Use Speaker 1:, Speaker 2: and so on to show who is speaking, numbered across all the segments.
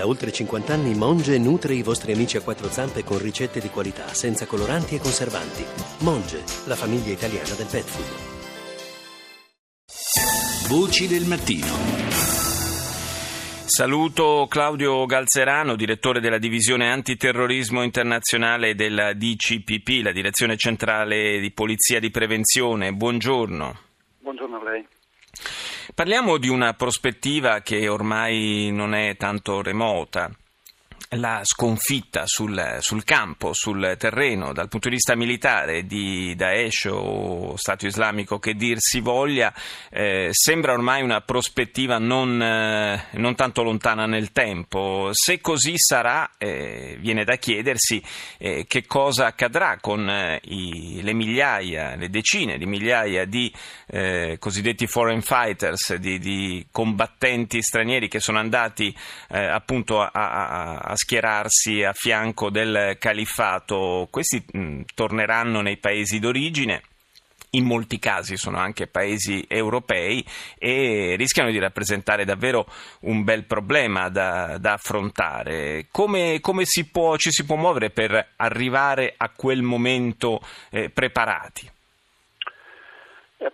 Speaker 1: Da oltre 50 anni Monge nutre i vostri amici a quattro zampe con ricette di qualità, senza coloranti e conservanti. Monge, la famiglia italiana del pet food.
Speaker 2: Voci del mattino.
Speaker 3: Saluto Claudio Galzerano, direttore della divisione antiterrorismo internazionale della DCPP, la direzione centrale di polizia di prevenzione. Buongiorno.
Speaker 4: Buongiorno a lei.
Speaker 3: Parliamo di una prospettiva che ormai non è tanto remota la sconfitta sul, sul, campo, sul terreno, dal punto di vista militare di Daesh o Stato islamico che dir si voglia, eh, sembra ormai una prospettiva non, eh, non, tanto lontana nel tempo. Se così sarà, eh, viene da chiedersi eh, che cosa accadrà con eh, i, le migliaia, le decine di migliaia di eh, cosiddetti foreign fighters, di, di, combattenti stranieri che sono andati appunto a, a, a schierarsi a fianco del califfato, questi mh, torneranno nei paesi d'origine in molti casi sono anche paesi europei e rischiano di rappresentare davvero un bel problema da, da affrontare. Come, come si può, ci si può muovere per arrivare a quel momento eh, preparati?
Speaker 4: Eh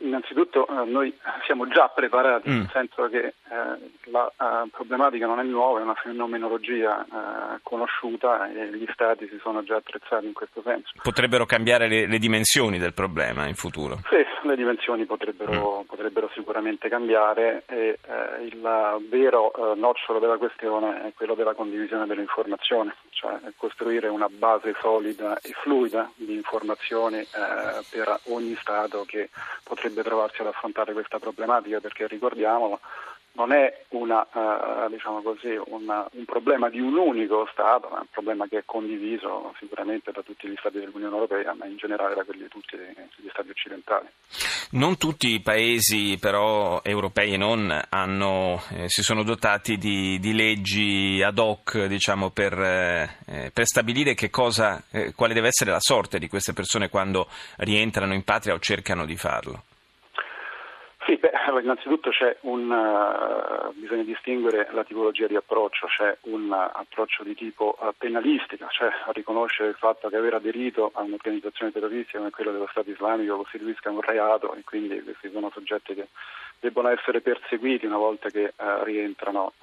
Speaker 4: innanzitutto eh, noi siamo già preparati, mm. nel senso che eh, la uh, problematica non è nuova, è una fenomenologia uh, conosciuta e gli Stati si sono già attrezzati in questo senso.
Speaker 3: Potrebbero cambiare le, le dimensioni del problema in futuro?
Speaker 4: Sì, le dimensioni potrebbero, mm. potrebbero sicuramente cambiare e eh, il vero nocciolo della questione è quello della condivisione dell'informazione, cioè costruire una base solida e fluida di informazioni per ogni Stato che potrebbe trovarsi ad affrontare questa problematica perché ricordiamolo non è una, uh, diciamo così, una, un problema di un unico Stato, ma è un problema che è condiviso sicuramente da tutti gli Stati dell'Unione Europea, ma in generale da quelli di tutti gli Stati occidentali.
Speaker 3: Non tutti i paesi però europei e non hanno, eh, si sono dotati di, di leggi ad hoc diciamo, per, eh, per, stabilire cosa, eh, quale deve essere la sorte di queste persone quando rientrano in patria o cercano di farlo.
Speaker 4: Sì, beh, innanzitutto un, uh, bisogna distinguere la tipologia di approccio, c'è un uh, approccio di tipo uh, penalistica, cioè riconoscere il fatto che aver aderito a un'organizzazione terroristica come quella dello Stato islamico costituisca un reato e quindi questi sono soggetti che debbono essere perseguiti una volta che rientrano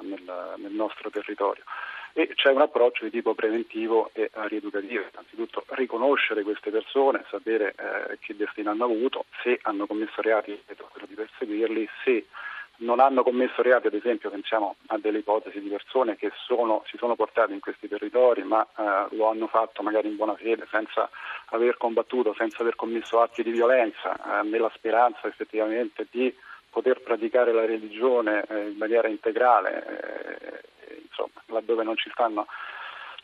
Speaker 4: nel, nel nostro territorio e c'è un approccio di tipo preventivo e rieducativo. Innanzitutto riconoscere queste persone, sapere eh, che destino hanno avuto, se hanno commesso reati, quello di perseguirli, se non hanno commesso reati, ad esempio pensiamo a delle ipotesi di persone che sono, si sono portate in questi territori ma eh, lo hanno fatto magari in buona fede, senza aver combattuto, senza aver commesso atti di violenza, eh, nella speranza effettivamente di poter praticare la religione eh, in maniera integrale eh, insomma, laddove non ci stanno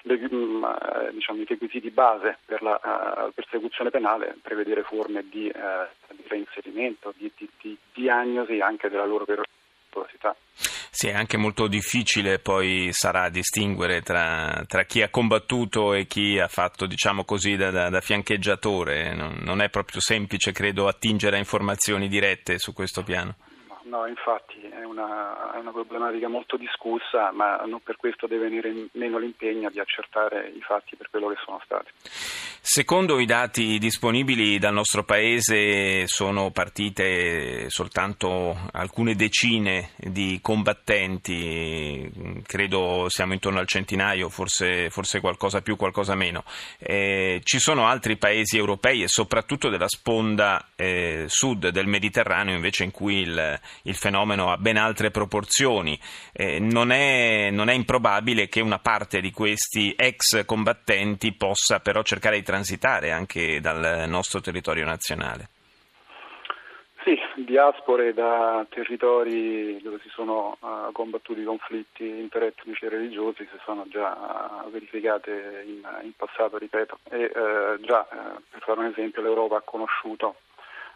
Speaker 4: le, mm, eh, diciamo, i requisiti base per la uh, persecuzione penale, prevedere forme di, uh, di reinserimento, di, di, di, diagnosi anche della loro pericolosità.
Speaker 3: Sì, è anche molto difficile poi sarà distinguere tra, tra, chi ha combattuto e chi ha fatto, diciamo così, da, da, da fiancheggiatore. Non, non, è proprio semplice, credo, attingere a informazioni dirette su questo piano.
Speaker 4: No, infatti è una, è una, problematica molto discussa, ma non per questo deve venire meno l'impegno di accertare i fatti per quello che sono stati.
Speaker 3: Secondo i dati disponibili dal nostro paese sono partite soltanto alcune decine di combattenti, credo siamo intorno al centinaio, forse, forse qualcosa più, qualcosa meno. Eh, ci sono altri paesi europei e soprattutto della sponda eh, sud del Mediterraneo invece in cui il, il fenomeno ha ben altre proporzioni. Eh, non, è, non, è, improbabile che una parte di questi ex combattenti possa però cercare di transitare anche dal nostro territorio nazionale.
Speaker 4: Sì, diaspore da territori dove si sono uh, combattuti conflitti interetnici e religiosi si sono già uh, verificate in, in, passato, ripeto, e uh, già per fare un esempio l'Europa ha conosciuto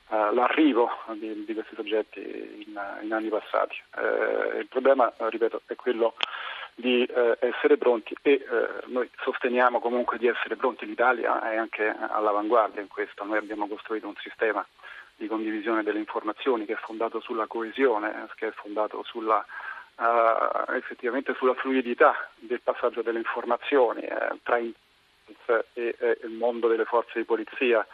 Speaker 4: uh, l'arrivo di, di, questi soggetti in, in anni passati. Uh, il problema, ripeto, è quello di uh, essere pronti e noi sosteniamo comunque di essere pronti. L'Italia è anche all'avanguardia in questo. Noi abbiamo costruito un sistema di condivisione delle informazioni che è fondato sulla coesione, che è fondato sulla uh, effettivamente sulla fluidità del passaggio delle informazioni eh, tra e, e, il mondo delle forze di polizia.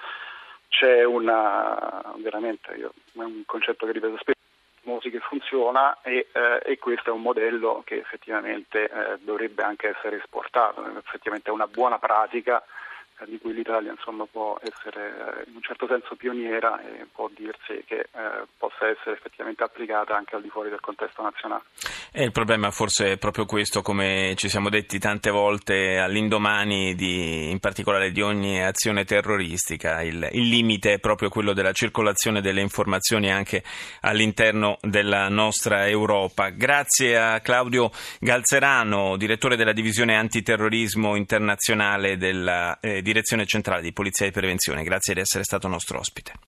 Speaker 4: C'è una, veramente, io, un concetto che ripeto spesso, che funziona e, eh, e, questo è un modello che effettivamente eh, dovrebbe anche essere esportato, effettivamente è una buona pratica di cui l'Italia insomma, può essere eh, in un certo senso pioniera e può dirsi che eh, possa essere effettivamente applicata anche al di fuori del contesto nazionale.
Speaker 3: E il problema forse è proprio questo, come ci siamo detti tante volte all'indomani di, in particolare di ogni azione terroristica, il, il limite è proprio quello della circolazione delle informazioni anche all'interno della nostra Europa. Grazie a Claudio Galzerano, direttore della divisione antiterrorismo internazionale della eh, Direzione Centrale di Polizia di Prevenzione. Grazie di essere stato nostro ospite.